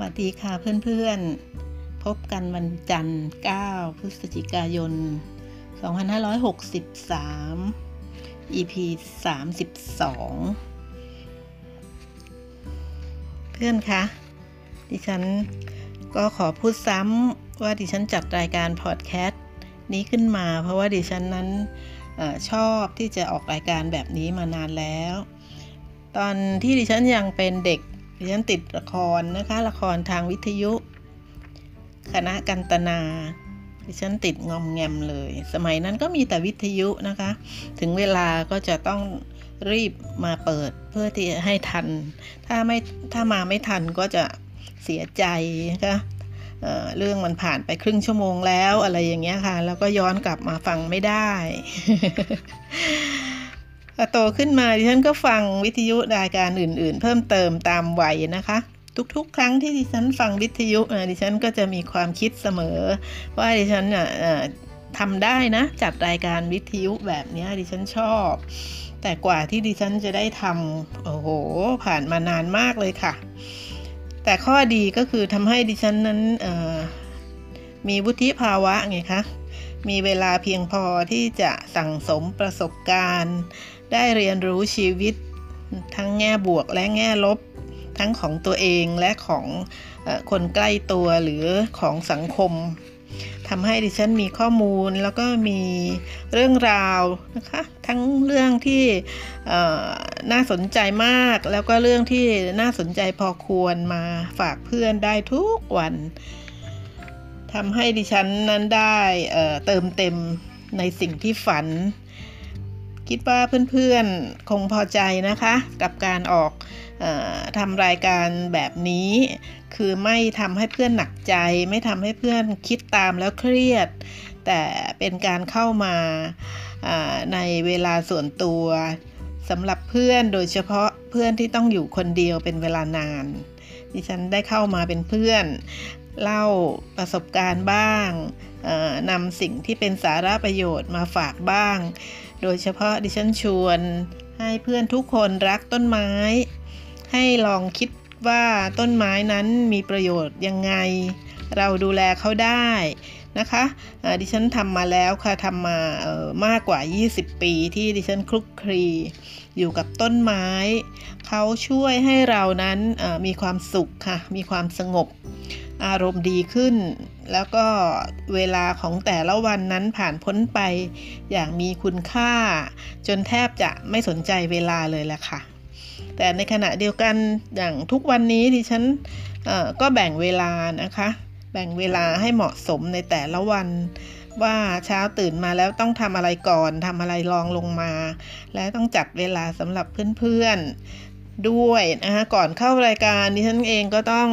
วัสดีค่ะเพื่อนๆ พบกันวันจันทร์ 9 พฤศจิกายน 2563 EP 32 เพื่อนคะ ดิฉันก็ขอพูดซ้ำว่าดิฉันจัดรายการพอดแคสต์นี้ขึ้นมา เพราะว่าดิฉันนั้นอชอบที่จะออกรายการแบบนี้มานานแล้ว ตอนที่ดิฉันยังเป็นเด็ก ดิฉันติดละครนะคะ ละครทางวิทยุ คณะกันตนาดิฉันติดงอมแงมเลย สมัยนั้นก็มีแต่วิทยุนะคะ ถึงเวลาก็จะต้องรีบมาเปิดเพื่อที่ให้ทัน ถ้าไม่ถ้ามาไม่ทันก็จะเสียใจนะคะเเรื่องมันผ่านไปครึ่งชั่วโมงแล้วอะไรอย่างเงี้ยค่ะ แล้วก็ย้อนกลับมาฟังไม่ได้ พอโตขึ้นมาดิฉันก็ฟังวิทยุรายการอื่น ๆ เพิ่มเติมตามวัยนะคะ ทุกๆ ครั้งที่ดิฉันฟังวิทยุดิฉันก็จะมีความคิดเสมอ ว่าดิฉันทำได้นะ จัดรายการวิทยุแบบนี้ดิฉันชอบ แต่กว่าที่ดิฉันจะได้ทำโอ้โห ผ่านมานานมากเลยค่ะ แต่ข้อดีก็คือทำให้ดิฉันนั้นมีวุฒิภาวะไงคะมีเวลาเพียงพอที่จะสั่งสมประสบการณ์ ได้เรียนรู้ชีวิต ทั้งแง่บวกและแง่ลบ ทั้งของตัวเองและของคนใกล้ตัวหรือของสังคมทำให้ดิฉันมีข้อมูลแล้วก็มีเรื่องราวนะคะ ทั้งเรื่องที่น่าสนใจมาก แล้วก็เรื่องที่น่าสนใจพอควรมาฝากเพื่อนได้ทุกวันทำให้ดิฉันนั้นได้เติมเต็มในสิ่งที่ฝัน คิดว่าเพื่อนๆคงพอใจนะคะ กับการออกอทำรายการแบบนี้ คือไม่ทำให้เพื่อนหนักใจ ไม่ทำให้เพื่อนคิดตามแล้วเครียด แต่เป็นการเข้ามาในเวลาส่วนตัวสำหรับเพื่อนโดยเฉพาะเพื่อนที่ต้องอยู่คนเดียวเป็นเวลานาน ดิฉันได้เข้ามาเป็นเพื่อนเล่าประสบการณ์บ้างนำสิ่งที่เป็นสาระประโยชน์มาฝากบ้าง โดยเฉพาะดิฉันชวนให้เพื่อนทุกคนรักต้นไม้ ให้ลองคิดว่าต้นไม้นั้นมีประโยชน์ยังไง เราดูแลเขาได้ นะคะดิฉันทำมาแล้วค่ะทำมามากกว่า 20 ปีที่ดิฉันคลุกคลีอยู่กับต้นไม้ เขาช่วยให้เรานั้นมีความสุขค่ะ มีความสงบ อารมณ์ดีขึ้น แล้วก็เวลาของแต่ละวันนั้นผ่านพ้นไปอย่างมีคุณค่า จนแทบจะไม่สนใจเวลาเลยแหละค่ะ แต่ในขณะเดียวกันอย่างทุกวันนี้ดิฉันก็แบ่งเวลานะคะ แบ่งเวลาให้เหมาะสมในแต่ละวัน ว่าเช้าตื่นมาแล้วต้องทำอะไรก่อนทำอะไรรองลงมา และต้องจัดเวลาสำหรับเพื่อนๆด้วยนะคะก่อนเข้ารายการดิฉันเองก็ต้อง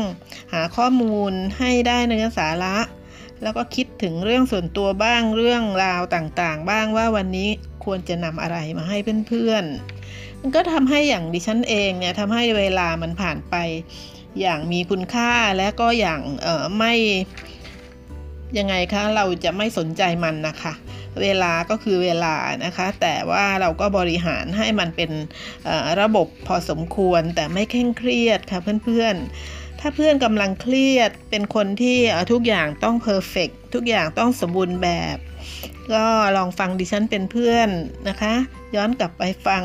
หาข้อมูลให้ได้เนื้อสาระ แล้วก็คิดถึงเรื่องส่วนตัวบ้างเรื่องราวต่างๆ บ้างว่าวันนี้ควรจะนำอะไรมาให้เพื่อนๆมันก็ทำให้อย่างดิฉันเองเนี่ยทำให้เวลามันผ่านไป อย่างมีคุณค่าและก็อย่างไม่ยังไงคะเราจะไม่สนใจมันนะคะ เวลาก็คือเวลานะคะ แต่ว่าเราก็บริหารให้มันเป็นระบบพอสมควรแต่ไม่เคร่งเครียดค่ะเพื่อนๆ ถ้าเพื่อนกำลังเครียดเป็นคนที่ทุกอย่างต้องเพอร์เฟกทุกอย่างต้องสมบูรณ์แบบ ก็ลองฟังดิฉันเป็นเพื่อนนะคะ ย้อนกลับไปฟัง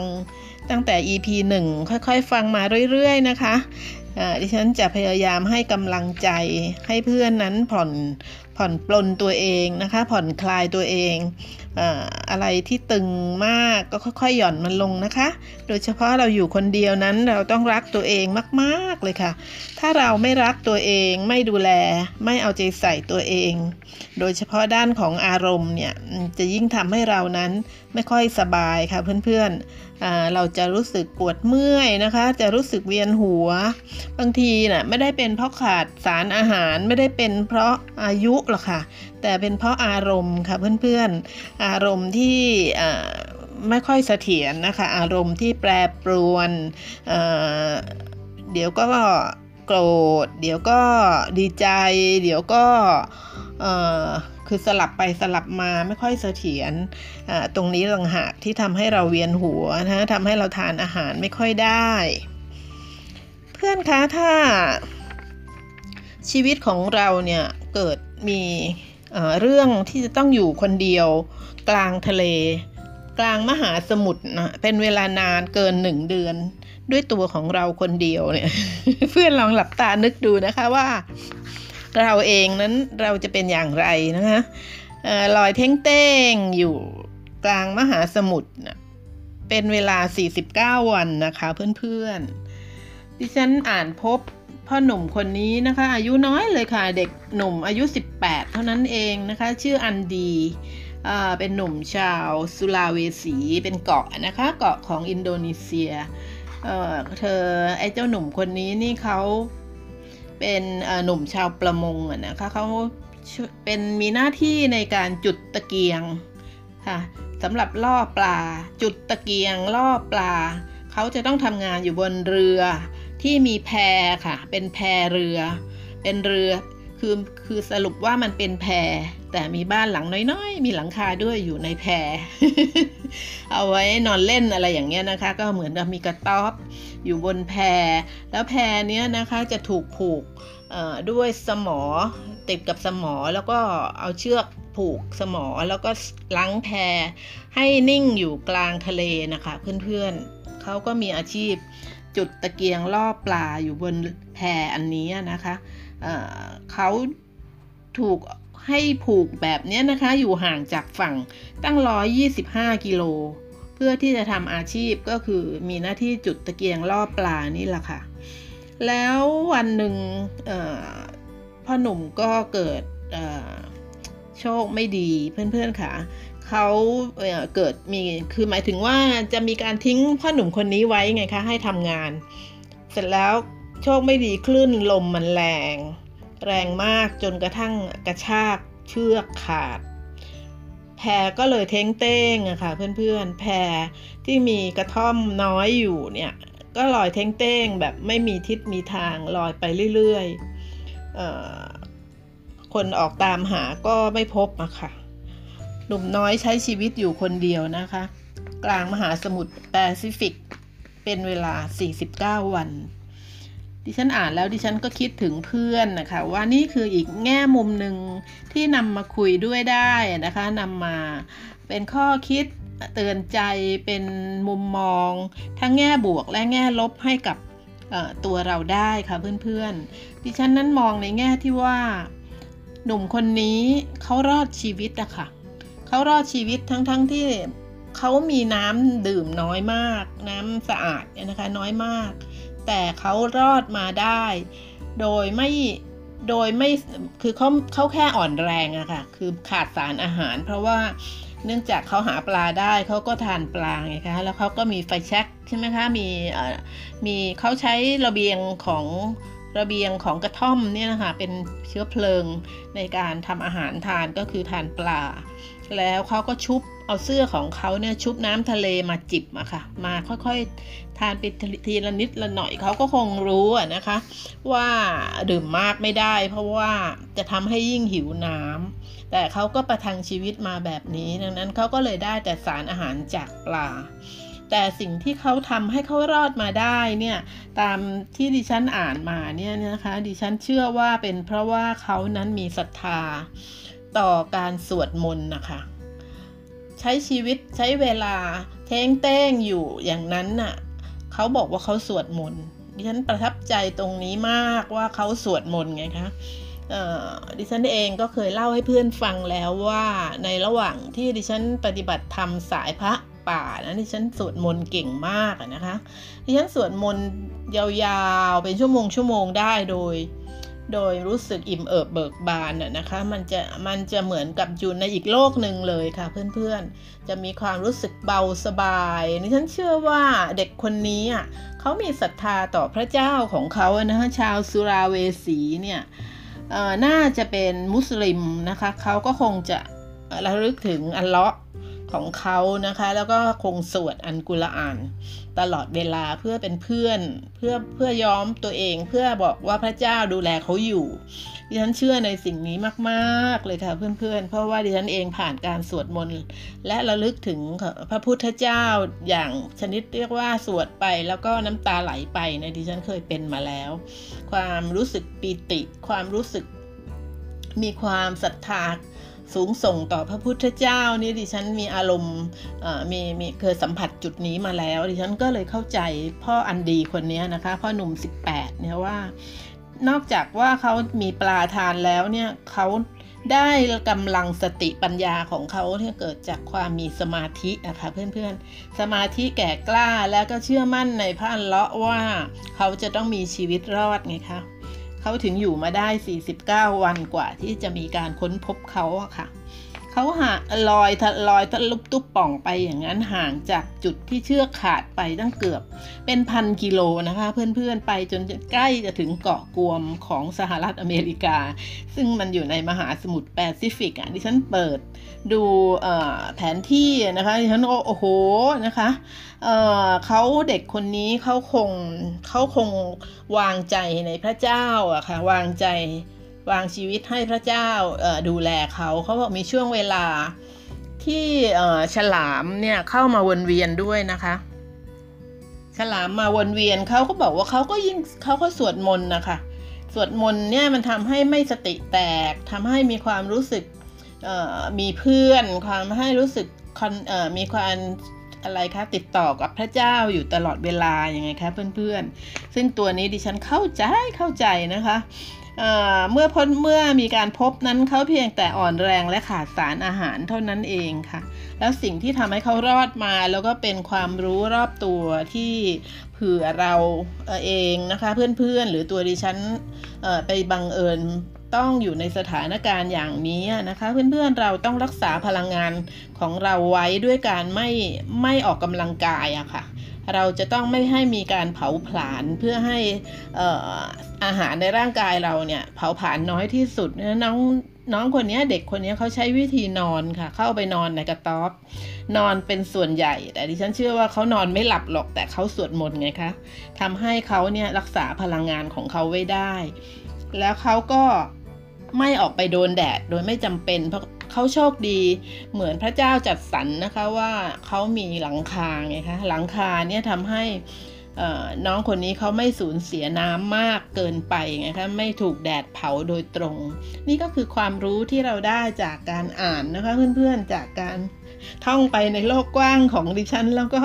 ตั้งแต่ EP 1 ค่อยๆ ฟังมาเรื่อยๆนะคะ ดิฉันจะพยายามให้กำลังใจให้เพื่อนนั้นผ่อนผ่อนปลนตัวเองนะคะ ผ่อนคลายตัวเองอะไรที่ตึงมากก็ค่อยๆหย่อนมันลงนะคะ โดยเฉพาะเราอยู่คนเดียวนั้นเราต้องรักตัวเองมากๆเลยค่ะ ถ้าเราไม่รักตัวเองไม่ดูแลไม่เอาใจใส่ตัวเอง โดยเฉพาะด้านของอารมณ์เนี่ยจะยิ่งทำให้เรานั้นไม่ค่อยสบายค่ะเพื่อนๆ เราจะรู้สึกปวดเมื่อยนะคะ จะรู้สึกเวียนหัว บางทีนะ่ะไม่ได้เป็นเพราะขาดสารอาหารไม่ได้เป็นเพราะอายุหรอกค่ะ แต่เป็นเพราะอารมณ์ค่ะเพื่อนๆ อารมณ์ที่ไม่ค่อยเสถียรนะคะ อารมณ์ที่แปรปรวนเดี๋ยวก็โกรธ เดี๋ยวก็ดีใจ เดี๋ยวก็ คือสลับไปสลับมาไม่ค่อยเสถียรตรงนี้ต่างหากที่ทำให้เราเวียนหัวนะทำให้เราทานอาหารไม่ค่อยได้ เพื่อนคะถ้าชีวิตของเราเนี่ยเกิดมีเเรื่องที่จะต้องอยู่คนเดียวกลางทะเล กลางมหาสมุทรนะเป็นเวลานานเกินหนึ่งเดือน ด้วยตัวของเราคนเดียวเนี่ย เพื่อนลองหลับตานึกดูนะคะว่า เราเองนั้นเราจะเป็นอย่างไรนะคะลอยเท่งเต้งอยู่กลางมหาสมุทรเป็นเวลา 49 วันนะคะเพื่อนๆ ดิฉันอ่านพบพ่อหนุ่มคนนี้นะคะ อายุน้อยเลยค่ะ เด็กหนุ่มอายุ 18 เท่านั้นเองนะคะ ชื่ออันดีเป็นหนุ่มชาวสุลาเวสีเป็นเกาะนะคะ เกาะของอินโดนีเซียเเธอไอ้เจ้าหนุ่มคนนี้นี่เขา เป็นหนุ่มชาวประมงนะคะเขาเป็นมีหน้าที่ในการจุดตะเกียงค่ะสำหรับล่อปลา จุดตะเกียงล่อปลา เขาจะต้องทำงานอยู่บนเรือที่มีแพค่ะ เป็นแพเรือ เป็นเรือ คือคือสรุปว่ามันเป็นแพรแต่มีบ้านหลังน้อยๆ มีหลังคาด้วยอยู่ในแพรเอาไว้นอนเล่นอะไรอย่างเงี้ยนะคะ ก็เหมือนกับมีกระต๊อบอยู่บนแพรแล้วแพรเนี้ยนะคะจะถูกผูกด้วยสมอติดกับสมอแล้วก็เอาเชือกผูกสมอแล้วก็ล้างแพรให้นิ่งอยู่กลางทะเลนะคะ เพื่อนๆเขาก็มีอาชีพจุดตะเกียงล่อปลาอยู่บนแพอันนี้นะคะ เขาถูกให้ผูกแบบนี้นะคะ อยู่ห่างจากฝั่งตั้ง 125 กิโล เพื่อที่จะทำอาชีพก็คือมีหน้าที่จุดตะเกียงล่อปลานี่แหละค่ะ แล้ววันหนึ่งพ่อหนุ่มก็เกิดโชคไม่ดีเพื่อนๆค่ะเขาเกิดมีคือหมายถึงว่าจะมีการทิ้งพ่อหนุ่มคนนี้ไว้ไงคะให้ทำงาน เสร็จแล้ว โชคไม่ดีคลื่นลมมันแรง แรงมากจนกระทั่งกระชากเชือกขาด แพรก็เลยเท้งเต้งอะค่ะเพื่อนๆ แพรที่มีกระท่อมน้อยอยู่เนี่ยก็ลอยเท้งเต้งแบบไม่มีทิศมีทางลอยไปเรื่อยๆ คนออกตามหาก็ไม่พบอะค่ะ หนุ่มน้อยใช้ชีวิตอยู่คนเดียวนะคะ กลางมหาสมุทรแปซิฟิกเป็นเวลา 49 วัน ดิฉันอ่านแล้วดิฉันก็คิดถึงเพื่อนนะคะว่านี่คืออีกแง่มุมหนึ่งที่นำมาคุยด้วยได้นะคะนำมาเป็นข้อคิดเตือนใจเป็นมุมมอง ทั้งแง่บวกและแง่ลบให้กับตัวเราได้ค่ะเพื่อนๆดิฉันนั้นมองในแง่ที่ว่าหนุ่มคนนี้เขารอดชีวิตอะค่ะเขารอดชีวิตทั้งๆทที่เขามีน้ำดื่มน้อยมาก น้ำสะอาดนะคะน้อยมาก แต่เขารอดมาได้ โดยไม่โดยไม่คือเขาเขาแค่อ่อนแรงอะค่ะ คือขาดสารอาหาร เพราะว่าเนื่องจากเขาหาปลาได้เขาก็ทานปลาไงคะแล้วเขาก็มีไฟแช็กใช่ไหมคะมีมีเขาใช้ระเบียงของระเบียงของกระท่อมเนี่ยนะคะเป็นเชื้อเพลิงในการทำอาหารทานก็คือทานปลา แล้วเขาก็ชุบเอาเสื้อของเขาเนี่ยชุบน้ำทะเลมาจิบอะค่ะ มาค่อยๆ ทานไปทีละนิดละหน่อยเขาก็คงรู้อะนะคะ ว่าดื่มมากไม่ได้ เพราะว่าจะทำให้ยิ่งหิวน้ำแต่เขาก็ประทังชีวิตมาแบบนี้ ดังนั้นเขาก็เลยได้แต่สารอาหารจากปลา แต่สิ่งที่เขาทำให้เขารอดมาได้เนี่ยตามที่ดิฉันอ่านมาเนี่ยนะคะ ดิฉันเชื่อว่าเป็นเพราะว่าเขานั้นมีศรัทธา ต่อการสวดมนต์นะคะ ใช้ชีวิตใช้เวลาเท้งเต้งอยู่อย่างนั้นน่ะเขาบอกว่าเขาสวดมนต์ดิฉันประทับใจตรงนี้มากว่าเขาสวดมนต์ไงคะดิฉันเองก็เคยเล่าให้เพื่อนฟังแล้วว่าในระหว่างที่ดิฉันปฏิบัติธรรมสายพระป่านะดิฉันสวดมนต์เก่งมากนะคะดิฉันสวดมนต์ยาวๆเป็นชั่วโมงชั่วโมงได้โดย โดยรู้สึกอิ่มเอิบเบิกบานนะคะ มันจะมันจะเหมือนกับอยู่ในอีกโลกหนึ่งเลยค่ะเพื่อนๆ จะมีความรู้สึกเบาสบายนี่ฉันเชื่อว่าเด็กคนนี้อะเขามีศรัทธาต่อพระเจ้าของเขานะคะชาวสุราเวสีเนี่ยน่าจะเป็นมุสลิมนะคะเขาก็คงจะระลึกถึงอัลเลาะขของเขานะคะ แล้วก็คงสวดอันกุรอาน ตลอดเวลาเพื่อเป็นเพื่อน เพื่อเพื่อย้อมตัวเอง เพื่อบอกว่าพระเจ้าดูแลเขาอยู่ดิฉันเชื่อในสิ่งนี้มากๆเลยค่ะเพื่อนๆ เพราะว่าดิฉันเองผ่านการสวดมนต์และระลึกถึงพระพุทธเจ้าอย่างชนิดเรียกว่าสวดไปแล้วก็น้ำตาไหลไปในดิฉันเคยเป็นมาแล้ว ความรู้สึกปีติ ความรู้สึกมีความศรัทธา สูงส่งต่อพระพุทธเจ้านี่ดิฉันมีอารมณ์มีมีเคยสัมผัสจุดนี้มาแล้ว ดิฉันก็เลยเข้าใจพ่ออันดีคนนี้นะคะ พ่อหนุ่ม 18 เนี่ยว่า นอกจากว่าเขามีปลาทานแล้วเนี่ยเขาได้กำลังสติปัญญาของเขาที่เกิดจากความมีสมาธินะคะเพื่อนๆ สมาธิแก่กล้าแล้วก็เชื่อมั่นในพระอัลเลาะห์ว่า เขาจะต้องมีชีวิตรอดไงคะ เขาถึงอยู่มาได้ 49 วันกว่าที่จะมีการค้นพบเขาอะค่ะ เขาหาลอยทะลอยทะลุตุ๊บป่องไปอย่างนั้นห่างจากจุดที่เชือกขาดไปตั้งเกือบ เป็นพันกิโลนะคะ เพื่อนๆไปจนใกล้จะถึงเกาะกวมของสหรัฐอเมริกา ซึ่งมันอยู่ในมหาสมุทรแปซิฟิกอะดิฉันเปิดดูแผนที่นะคะดิฉันโอ้โหนะคะเเขาเด็กคนนี้เขาคงเขาคงวางใจในพระเจ้าอะค่ะวางใจ วางชีวิตให้พระเจ้าดูแลเขาเขาบอกมีช่วงเวลาที่ฉลามเนี่ยเข้ามาวนเวียนด้วยนะคะ ฉลามมาวนเวียนเขาก็บอกว่าเขาก็ยิ่งเขาก็สวดมนต์นะคะสวดมนต์เนี่ยมันทำให้ไม่สติแตกทำให้มีความรู้สึกมีเพื่อน ความให้รู้สึกมีความอะไรคะติดต่อกับพระเจ้าอยู่ตลอดเวลาอย่างไงคะเพื่อนๆ ซึ่งตัวนี้ดิฉันเข้าใจเข้าใจนะคะ เมื่อพ้นเมื่อมีการพบนั้นเขาเพียงแต่อ่อนแรงและขาดสารอาหารเท่านั้นเองค่ะ แล้วสิ่งที่ทำให้เขารอดมา แล้วก็เป็นความรู้รอบตัวที่เผื่อเราเองนะคะ เพื่อนๆ หรือตัวดิฉันไปบังเอิญต้องอยู่ในสถานการณ์อย่างนี้นะคะ เพื่อนๆเราต้องรักษาพลังงานของเราไว้ด้วยการไม่ไม่ออกกำลังกายอะค่ะ เราจะต้องไม่ให้มีการเผาผลาญเพื่อให้อาหารในร่างกายเราเนี่ยเผาผลาญน้อยที่สุดน้องน้องคนนี้เด็กคนนี้เขาใช้วิธีนอนค่ะ เข้าไปนอนในกระต๊อบ นอนเป็นส่วนใหญ่ แต่ดิฉันเชื่อว่าเขานอนไม่หลับหรอกแต่เขาสวดมนต์ไงคะทำให้เขาเนี่ยรักษาพลังงานของเขาไว้ได้ แล้วเขาก็ไม่ออกไปโดนแดดโดยไม่จำเป็นเพราะ เขาโชคดีเหมือนพระเจ้าจัดสรรนะคะว่าเขามีหลังคาไงคะหลังคาเนี่ยทำให้น้องคนนี้เขาไม่สูญเสียน้ำมากเกินไปไงคะไม่ถูกแดดเผาโดยตรง นี่ก็คือความรู้ที่เราได้จากการอ่านนะคะเพื่อนๆจากการท่องไปในโลกกว้างของดิฉัน แล้วก็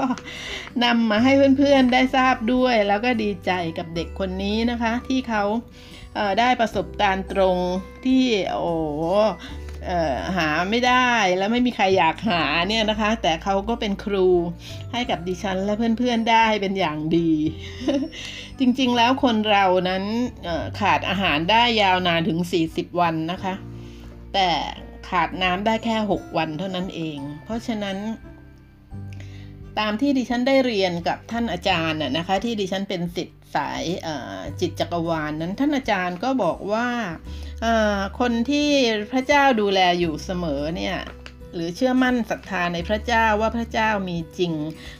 นำมาให้เพื่อนๆได้ทราบด้วย แล้วก็ดีใจกับเด็กคนนี้นะคะ ที่เขาได้ประสบการณ์ตรงที่โอ้ หาไม่ได้แล้วไม่มีใครอยากหาเนี่ยนะคะ แต่เขาก็เป็นครูให้กับดิฉันและเพื่อนๆได้เป็นอย่างดี จริงๆแล้วคนเรานั้นขาดอาหารได้ยาวนานถึง 40 วันนะคะ แต่ขาดน้ำได้แค่ 6 วันเท่านั้นเอง เพราะฉะนั้น ตามที่ดิฉันได้เรียนกับท่านอาจารย์นะคะ ที่ดิฉันเป็นสิทธิ์สายจิตจักรวาลนนั้นท่านอาจารย์ก็บอกว่า คนที่พระเจ้าดูแลอยู่เสมอเนี่ยหรือเชื่อมั่นศรัทธาในพระเจ้าว่าพระเจ้ามีจริง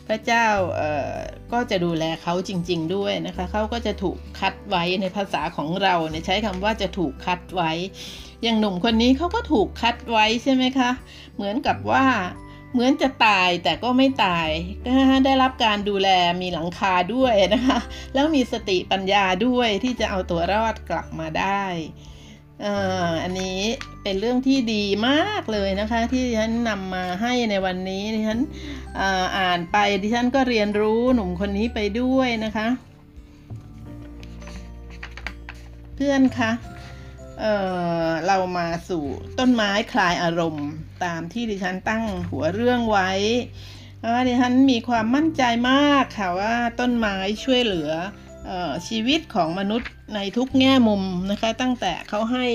พระเจ้าก็จะดูแลเขาจริง ๆ ด้วยนะคะเขาก็จะถูกคัดไว้ในภาษาของเราเนี่ยใช้คำว่าจะถูกคัดไว้ อย่างหนุ่มคนนี้เขาก็ถูกคัดไว้ใช่ไหมคะ เหมือนกับว่าเหมือนจะตายแต่ก็ไม่ตายก็ได้รับการดูแลมีหลังคาด้วยนะคะ แล้วมีสติปัญญาด้วยที่จะเอาตัวรอดกลับมาได้ อันนี้เป็นเรื่องที่ดีมากเลยนะคะ ที่ฉันนำมาให้ในวันนี้ดิฉันอ่านไปดิฉันก็เรียนรู้หนุ่มคนนี้ไปด้วยนะคะ เพื่อนคะเเรามาสู่ต้นไม้คลายอารมณ์ตามที่ดิฉันตั้งหัวเรื่องไว้ดิฉันมีความมั่นใจมากค่ะว่าต้นไม้ช่วยเหลือ ชีวิตของมนุษย์ในทุกแง่มุมนะคะ ตั้งแต่เขาให้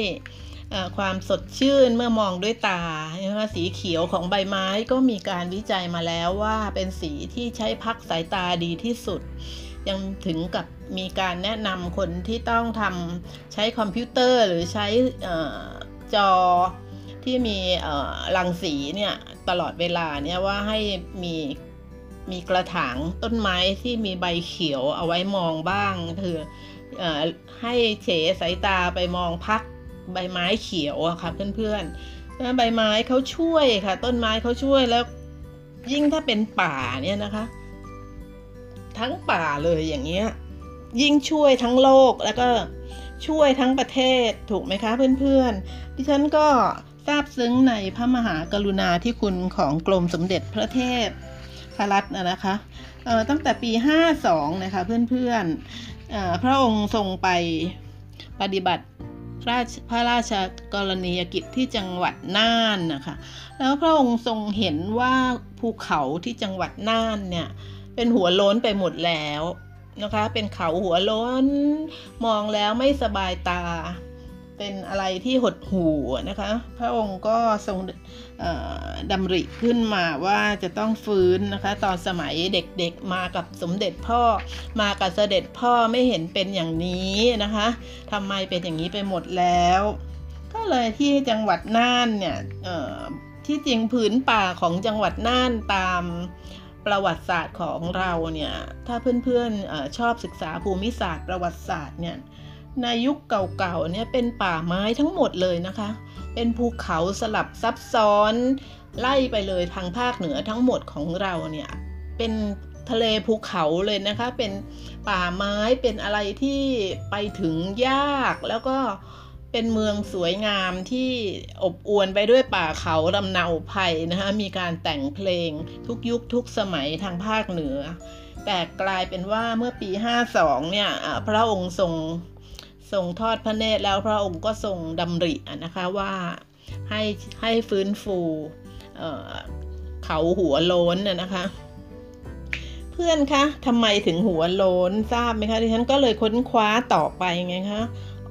ความสดชื่นเมื่อมองด้วยตานะคะสีเขียวของใบไม้ก็มีการวิจัยมาแล้วว่าเป็นสีที่ใช้พักสายตาดีที่สุด ยังถึงกับมีการแนะนำคนที่ต้องทำใช้คอมพิวเตอร์หรือใช้จอที่มีรังสีเนี่ยตลอดเวลาเนี่ยว่าให้มี มีกระถางต้นไม้ที่มีใบเขียวเอาไว้มองบ้างคืออให้เฉสายตาไปมองพักใบไม้เขียวอะค่ะเพื่อนๆใบไม้เขาช่วยค่ะ ต้นไม้เขาช่วยแล้วยิ่งถ้าเป็นป่าเนี่ยนะคะ ทั้งป่าเลยอย่างเงี้ยยิ่งช่วยทั้งโลกแล้วก็ช่วยทั้งประเทศถูกไหมคะเพื่อนๆ ดิฉันก็ซาบซึ้งในพระมหากรุณาธิคุณของกรมสมเด็จพระเทพ พรัตนะคะเอ่อตั้งแต่ปี 52 นะคะเพื่อนๆเอ่อพระองค์ทรงไปปฏิบัติราชพระราชกรณียกิจที่จังหวัดน่านนะคะ แล้วพระองค์ทรงเห็นว่าภูเขาที่จังหวัดน่านเนี่ยเป็นหัวโล้นไปหมดแล้วนะคะ เป็นเขาหัวโล้นมองแล้วไม่สบายตา เป็นอะไรที่หดหู่นะคะ พระองค์ก็ทรงดำริขึ้นมาว่าจะต้องฟื้นนะคะ ตอนสมัยเด็กๆมากับสมเด็จพ่อ มากับเสด็จพ่อไม่เห็นเป็นอย่างนี้นะคะทำไมเป็นอย่างนี้ไปหมดแล้ว ก็เลยที่จังหวัดน่านเนี่ยที่จริงผืนป่าของจังหวัดน่านตามประวัติศาสตร์ของเราเนี่ย ถ้าเพื่อนๆอชอบศึกษาภูมิศาสตร์ประวัติศาสตร์เนี่ย ในยุคเก่าๆเนี่ยเป็นป่าไม้ทั้งหมดเลยนะคะ เป็นภูเขาสลับซับซ้อน ไล่ไปเลยทางภาคเหนือทั้งหมดของเราเนี่ยเป็นทะเลภูเขาเลยนะคะ เป็นป่าไม้เป็นอะไรที่ไปถึงยากแล้วก็เป็นเมืองสวยงามที่อบอวลไปด้วยป่าเขาลำเนาไผ่นะคะมีการแต่งเพลงทุกยุคทุกสมัยทางภาคเหนือ แต่กลายเป็นว่าเมื่อปี 52 เนี่ยพระองค์ทรง ทรงทอดพระเนตรแล้วพระองค์ก็ทรงดำรินะคะว่าให้ให้ฟื้นฟูเเขาหัวโล้นนะนะคะ เพื่อนคะทำไมถึงหัวโล้นทราบไหมคะดิฉันก็เลยค้นคว้าต่อไปไงคะ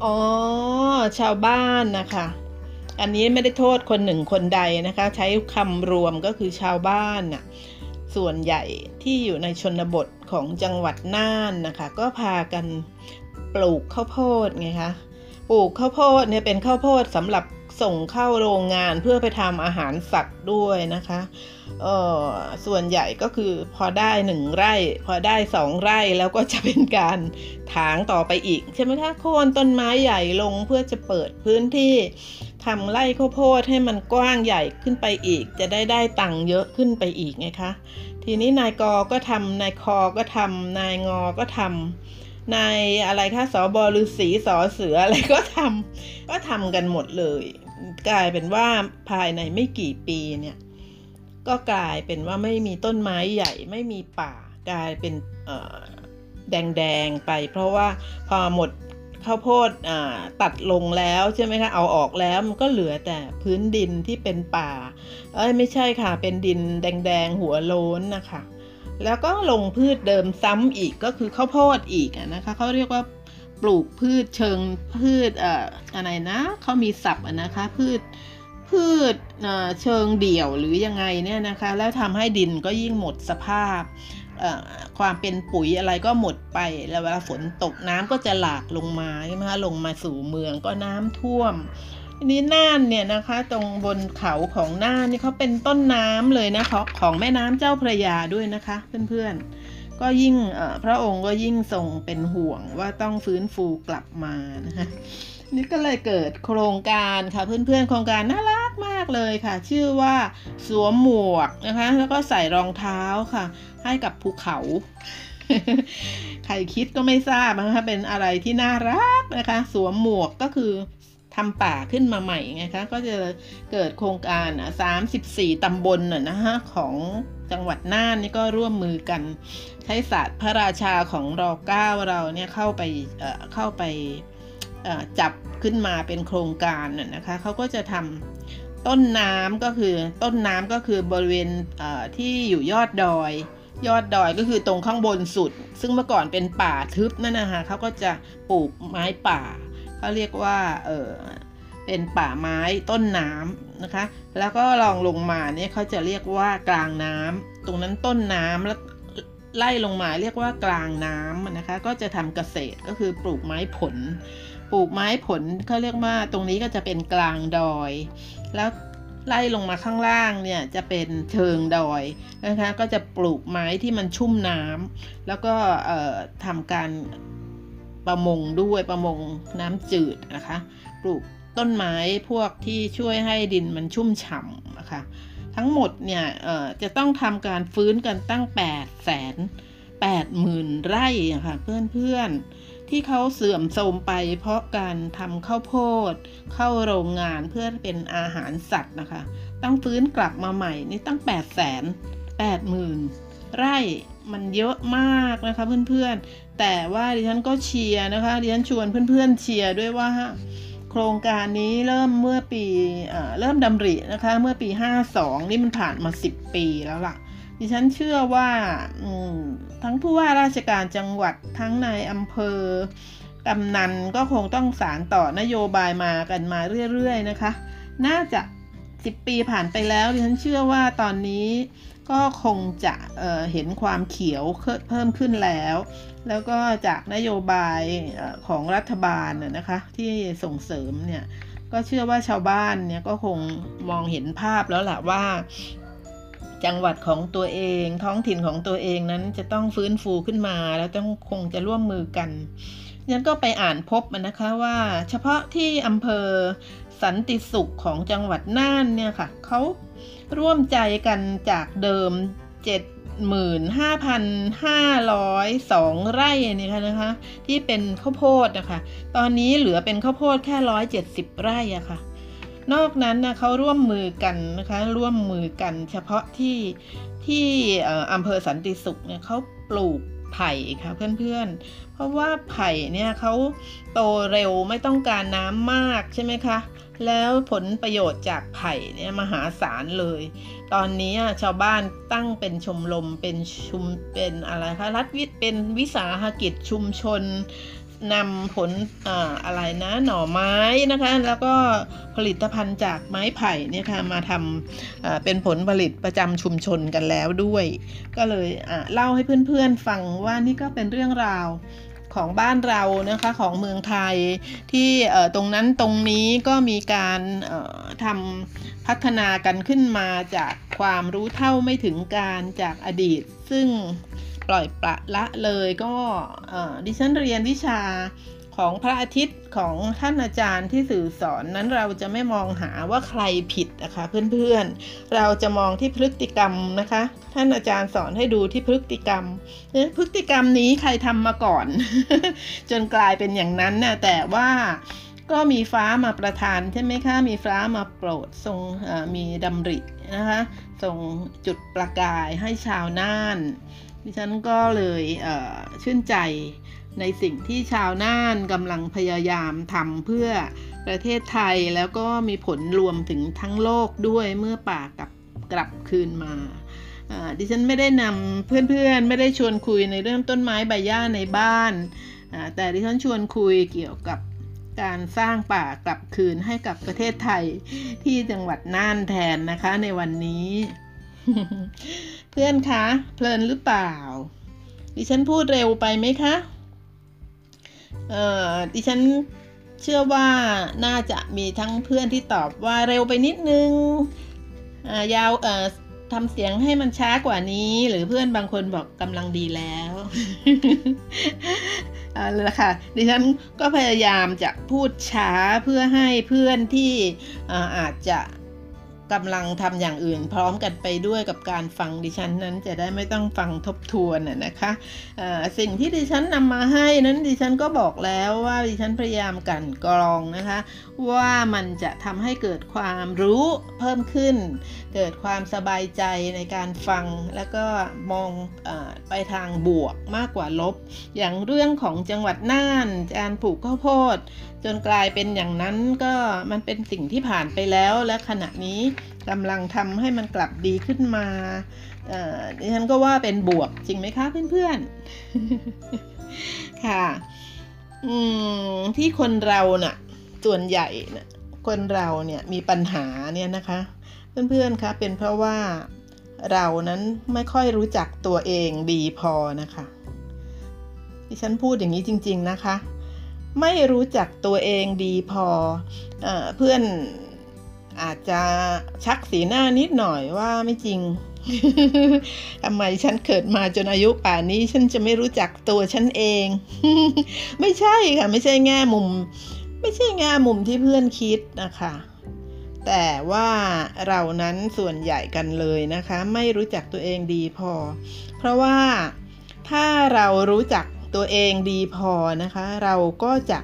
อ๋อชาวบ้านนะคะอันนี้ไม่ได้โทษคนหนึ่งคนใดนะคะ ใช้คำรวมก็คือชาวบ้านน่ะส่วนใหญ่ที่อยู่ในชนบทของจังหวัดน่านนะคะ ก็พากัน ปลูกข้าวโพดไงคะปลูกข้าวโพดเนี่ยเป็นข้าวโพดสำหรับส่งเข้าโรงงานเพื่อไปทำอาหารสัตว์ด้วยนะคะเออส่วนใหญ่ก็คือพอได้หนึ่งไร่ พอได้สองไร่แล้วก็จะเป็นการถางต่อไปอีก ใช่ไหมคะโค่นต้นไม้ใหญ่ลงเพื่อจะเปิดพื้นที่ทำไร่ข้าวโพดให้มันกว้างใหญ่ขึ้นไปอีก จะได้ได้ตังค์เยอะขึ้นไปอีกไงคะทีนี้นายกอก็ทำนายคอก็ทำนายงอก็ทำ ในอะไรคะสอบอฤาษีสอเสืออะไรก็ทำก็ทำกันหมดเลย กลายเป็นว่าภายในไม่กี่ปีเนี่ยก็กลายเป็นว่าไม่มีต้นไม้ใหญ่ไม่มีป่ากลายเป็นเอ่อแดงๆไป เพราะว่าพอหมดข้าวโพดอ่าตัดลงแล้วใช่ไหมคะเอาออกแล้วมันก็เหลือแต่พื้นดินที่เป็นป่า เอ้ยไม่ใช่ค่ะเป็นดินแดงๆหัวโล้นนะคะ แล้วก็ลงพืชเดิมซ้ำอีกก็คือข้าวโพดอีกนะคะเขาเรียกว่าปลูกพืชเชิงพืชเอ่ออะไรนะเขามีศัพท์นะคะพืชพืชเอ่อเชิงเดี่ยวหรือยังไงเนี่ยนะคะ แล้วทำให้ดินก็ยิ่งหมดสภาพเอ่อความเป็นปุ๋ยอะไรก็หมดไป แล้วเวลาฝนตกน้ำก็จะหลากลงมาใช่ไหมคะลงมาสู่เมืองก็น้ำท่วม ทีนี้น่านเนี่ยนะคะ ตรงบนเขาของน่านนี่เขาเป็นต้นน้ำเลยนะของของแม่น้ำเจ้าพระยาด้วยนะคะเพื่อนๆ ก็ยิ่งพระองค์ก็ยิ่งทรงเป็นห่วงว่าต้องฟื้นฟูกลับมานะคะนี่ก็เลยเกิดโครงการค่ะเพื่อนๆ โครงการน่ารักมากเลยค่ะ ชื่อว่าสวมหมวกนะคะ แล้วก็ใส่รองเท้าค่ะ ให้กับภูเขา ใครคิดก็ไม่ทราบนะคะเป็นอะไรที่น่ารักนะคะ สวมหมวกก็คือ ทำป่าขึ้นมาใหม่ไงคะก็จะเกิดโครงการ34ตำบลน่ะนะฮะของจังหวัดน่านนี่ก็ร่วมมือกัน ใช้ศาสตร์พระราชาของรอเก้าเราเนี่ยเข้าไปเข้าไปจับขึ้นมาเป็นโครงการน่ะนะคะเขาก็จะทำต้นน้ำก็คือต้นน้ำก็คือบริเวณที่อยู่ยอดดอย ยอดดอยก็คือตรงข้างบนสุด ซึ่งเมื่อก่อนเป็นป่าทึบนั่นนะคะเขาก็จะปลูกไม้ป่า เขาเรียกว่าเออเป็นป่าไม้ต้นน้ำนะคะ แล้วก็ลองลงมาเนี่ยเขาจะเรียกว่ากลางน้ำตรงนั้นต้นน้ำแล้วไล่ลงมาเรียกว่ากลางน้ำนะคะ ก็จะทำเกษตรก็คือปลูกไม้ผล ปลูกไม้ผลเขาเรียกว่าตรงนี้ก็จะเป็นกลางดอย แล้วไล่ลงมาข้างล่างเนี่ยจะเป็นเชิงดอยนะคะ ก็จะปลูกไม้ที่มันชุ่มน้ำแล้วก็ทำการ ประมงด้วยประมงน้ำจืดนะคะ ปลูกต้นไม้พวกที่ช่วยให้ดินมันชุ่มฉ่ำนะคะ ทั้งหมดเนี่ยจะต้องทำการฟื้นกันตั้ง 8 0 0แสนแปดหมื่นไร่อะค่ะเพื่อนๆ ที่เขาเสื่อมโทรมไปเพราะการทำข้าวโพด เข้าโรงงานเพื่อเป็นอาหารสัตว์นะคะ ต้องฟื้นกลับมาใหม่นี่ตั้ง 8 0 0แสนแปดหมื่นไร่มันเยอะมากนะคะเพื่อนๆ แต่ว่าดิฉันก็เชียร์นะคะดิฉันชวนเพื่อนๆเชียร์ด้วยว่า โครงการนี้เริ่มเมื่อปีเริ่มดำรินะคะ เมื่อปี 52 นี่มันผ่านมา 10 ปีแล้วล่ะ ดิฉันเชื่อว่าทั้งผู้ว่าราชการจังหวัดทั้งในอำเภอกำนันก็คงต้องสารต่อนโยบายมากันมาเรื่อยๆนะคะ น่าจะ 10 ปีผ่านไปแล้วดิฉันเชื่อว่าตอนนี้ ก็คงจะเเห็นความเขียวเพิ่มขึ้นแล้ว แล้วก็จากนโยบายของรัฐบาลนะคะที่ส่งเสริมเนี่ยก็เชื่อว่าชาวบ้านเนี่ยก็คงมองเห็นภาพแล้วแหละว่า จังหวัดของตัวเอง ท้องถิ่นของตัวเองนั้นจะต้องฟื้นฟูขึ้นมา แล้วต้องคงจะร่วมมือกันยันก็ไปอ่านพบมันนะคะว่า เฉพาะที่อำเภอสันติสุขของจังหวัดน่านเนี่ยค่ะเขา ร่วมใจกันจากเดิม 75,502 ไร่นี่ค่ะนะคะ ที่เป็นข้าวโพดนะคะ ตอนนี้เหลือเป็นข้าวโพดแค่ 170 ไร่อะค่ะ นอกนั้นนะเขาร่วมมือกันนะคะ ร่วมมือกันเฉพาะที่ที่อำเภอสันติสุขเนี่ยเขาปลูกไผ่ค่ะเพื่อนๆ เพราะว่าไผ่เนี่ยเขาโตเร็วไม่ต้องการน้ำมากใช่ไหมคะ แล้วผลประโยชน์จากไผ่เนี่ยมหาศาลเลย ตอนนี้ชาวบ้านตั้งเป็นชมรมเป็นชุมเป็นอะไรคะรัฐวิทย์เป็นวิสาหกิจชุมชนนำผลอะอะไรนะหน่อไม้นะคะ แล้วก็ผลิตภัณฑ์จากไม้ไผ่เนี่ยค่ะมาทำเป็นผลผลิตประจำชุมชนกันแล้วด้วย ก็เลยเล่าให้เพื่อนๆฟังว่านี่ก็เป็นเรื่องราว ของบ้านเรานะคะของเมืองไทย ที่ตรงนั้นตรงนี้ก็มีการทำพัฒนากันขึ้นมาจากความรู้เท่าไม่ถึงการจากอดีต ซึ่งปล่อยปละละเลยก็ดิฉันเรียนวิชา ของพระอาทิตย์ของท่านอาจารย์ที่สื่อสอนนั้นเราจะไม่มองหาว่าใครผิดนะคะเพื่อนๆ เราจะมองที่พฤติกรรมนะคะ ท่านอาจารย์สอนให้ดูที่พฤติกรรมพฤติกรรมนี้ใครทำมาก่อน จนกลายเป็นอย่างนั้นนะ่ะแต่ว่าก็มีฟ้ามาประทานใช่ไหมคะ มีฟ้ามาโปรดทรงมีดำรินะคะทรงจุดประกายให้ชาวน่าน ดิฉันก็เลยชื่นใจ ในสิ่งที่ชาวน่านกำลังพยายามทำเพื่อประเทศไทยแล้วก็มีผลรวมถึงทั้งโลกด้วยเมื่อป่ากับกลับคืนมาดิฉันไม่ได้นำเพื่อนๆ ไม่ได้ชวนคุยในเรื่องต้นไม้ใบหญ้าในบ้าน แต่ดิฉันชวนคุยเกี่ยวกับการสร้างป่ากลับคืนให้กับประเทศไทยที่จังหวัดน่านแทนนะคะในวันนี้ เพื่อนคะ เพลินหรือเปล่า ดิฉันพูดเร็วไปไหมคะ เออดิฉันเชื่อว่าน่าจะมีทั้งเพื่อนที่ตอบว่าเร็วไปนิดนึงายาวเออทำเสียงให้มันช้ากว่านี้ หรือเพื่อนบางคนบอกกำลังดีแล้วเอาละค่ะดิฉันก็พยายามจะพูดช้าเพื่อให้เพื่อนที่อาจจะ กำลังทำอย่างอื่น พร้อมกันไปด้วยกับการฟังดิฉันนั้นจะได้ไม่ต้องฟังทบทวนนะคะสิ่งที่ดิฉันนำมาให้นั้นดิฉันก็บอกแล้วว่าดิฉันพยายามกันกรองนะคะ ว่ามันจะทำให้เกิดความรู้เพิ่มขึ้น เกิดความสบายใจในการฟังแล้วก็มองอไปทางบวกมากกว่าลบ อย่างเรื่องของจังหวัดน่านการปลูกข้าวโพด จนกลายเป็นอย่างนั้นก็มันเป็นสิ่งที่ผ่านไปแล้ว และขณะนี้กำลังทำให้มันกลับดีขึ้นมาดิฉันก็ว่าเป็นบวกจริงไหมคะเพื่อนๆ ค่ะที่คนเรานะ่ะส่วนใหญ่นะ่ะคนเราเนี่ยมีปัญหาเนี่ยนะคะ เพื่อนๆคะเป็นเพราะว่าเรานั้นไม่ค่อยรู้จักตัวเองดีพอนะคะ ดิฉันพูดอย่างนี้จริง ๆนะคะ ไม่รู้จักตัวเองดีพอเอเพื่อนอาจจะชักสีหน้านิดหน่อยว่าไม่จริงทำไมฉันเกิดมาจนอายุป่านนี้ ฉันจะไม่รู้จักตัวฉันเอง ไม่ใช่ค่ะ ไม่ใช่แง่มุม ไม่ใช่แง่มุมที่เพื่อนคิดนะคะแต่ว่าเรานั้นส่วนใหญ่กันเลยนะคะ ไม่รู้จักตัวเองดีพอ เพราะว่าถ้าเรารู้จัก ตัวเองดีพอนะคะ เราก็จะ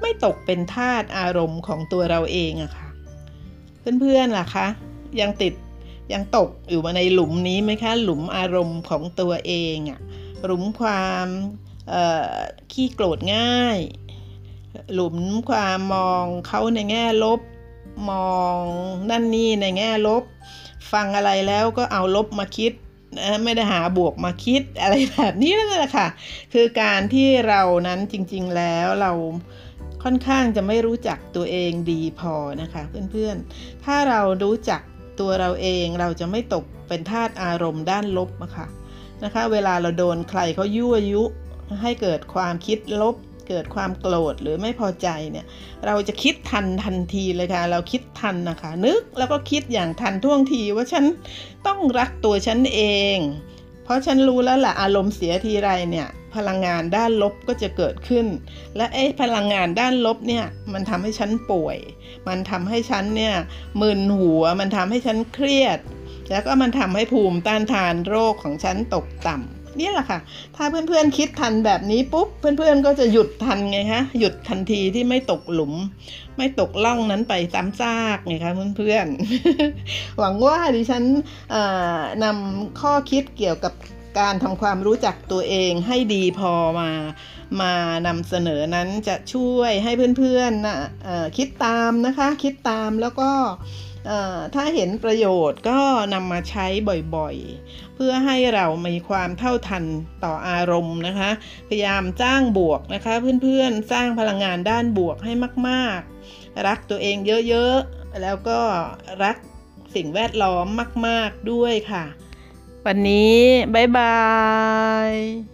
ไม่ตกเป็นทาสอารมณ์ของตัวเราเองอะค่ะ เพื่อนๆล่ะคะ ยังติดยังตกอยู่ในหลุมนี้ไหมคะ หลุมอารมณ์ของตัวเองอะหลุมความขี้โกรธง่าย หลุมความมองเขาในแง่ลบมองนั่นนี่ในแง่ลบ ฟังอะไรแล้วก็เอาลบมาคิด ไม่ได้หาบวกมาคิดอะไรแบบนี้นั่นแหละค่ะ คือการที่เรานั้นจริง ๆแล้วเราค่อนข้างจะไม่รู้จักตัวเองดีพอนะคะ เพื่อนๆ ถ้าเรารู้จักตัวเราเองเราจะไม่ตกเป็นทาสอารมณ์ด้านลบนะคะนะคะ เวลาเราโดนใครเขายั่วยุให้เกิดความคิดลบ เกิดความโกรธหรือไม่พอใจเนี่ยเราจะคิดทันทันทีเลยค่ะ เราคิดทันนะคะ นึกแล้วก็คิดอย่างทันท่วงทีว่าฉันต้องรักตัวฉันเอง เพราะฉันรู้แล้วแหละอารมณ์เสียทีไรเนี่ยพลังงานด้านลบก็จะเกิดขึ้น และไอ้พลังงานด้านลบเนี่ยมันทำให้ฉันป่วย มันทำให้ฉันเนี่ยมึนหัว มันทำให้ฉันเครียด แล้วก็มันทำให้ภูมิต้านทานโรคของฉันตกต่ำ นี่แหละค่ะ ถ้าเพื่อนๆคิดทันแบบนี้ปุ๊บ เพื่อนๆก็จะหยุดทันไงคะหยุดทันทีที่ไม่ตกหลุม ไม่ตกล่องนั้นไปซ้ำซากไงคะเพื่อนๆ หวังว่าดิฉันนำข้อคิดเกี่ยวกับการทำความรู้จักตัวเองให้ดีพอมามานำเสนอนั้นจะช่วยให้เพื่อนๆนะคิดตามนะคะ คิดตามแล้วก็ ถ้าเห็นประโยชน์ก็นำมาใช้บ่อยๆ เพื่อให้เรามีความเท่าทันต่ออารมณ์นะคะ พยายามจ้างบวกนะคะ เพื่อนๆ สร้างพลังงานด้านบวกให้มากๆ รักตัวเองเยอะๆ แล้วก็รักสิ่งแวดล้อมมาก ๆด้วยค่ะ วันนี้ บ๊ายบาย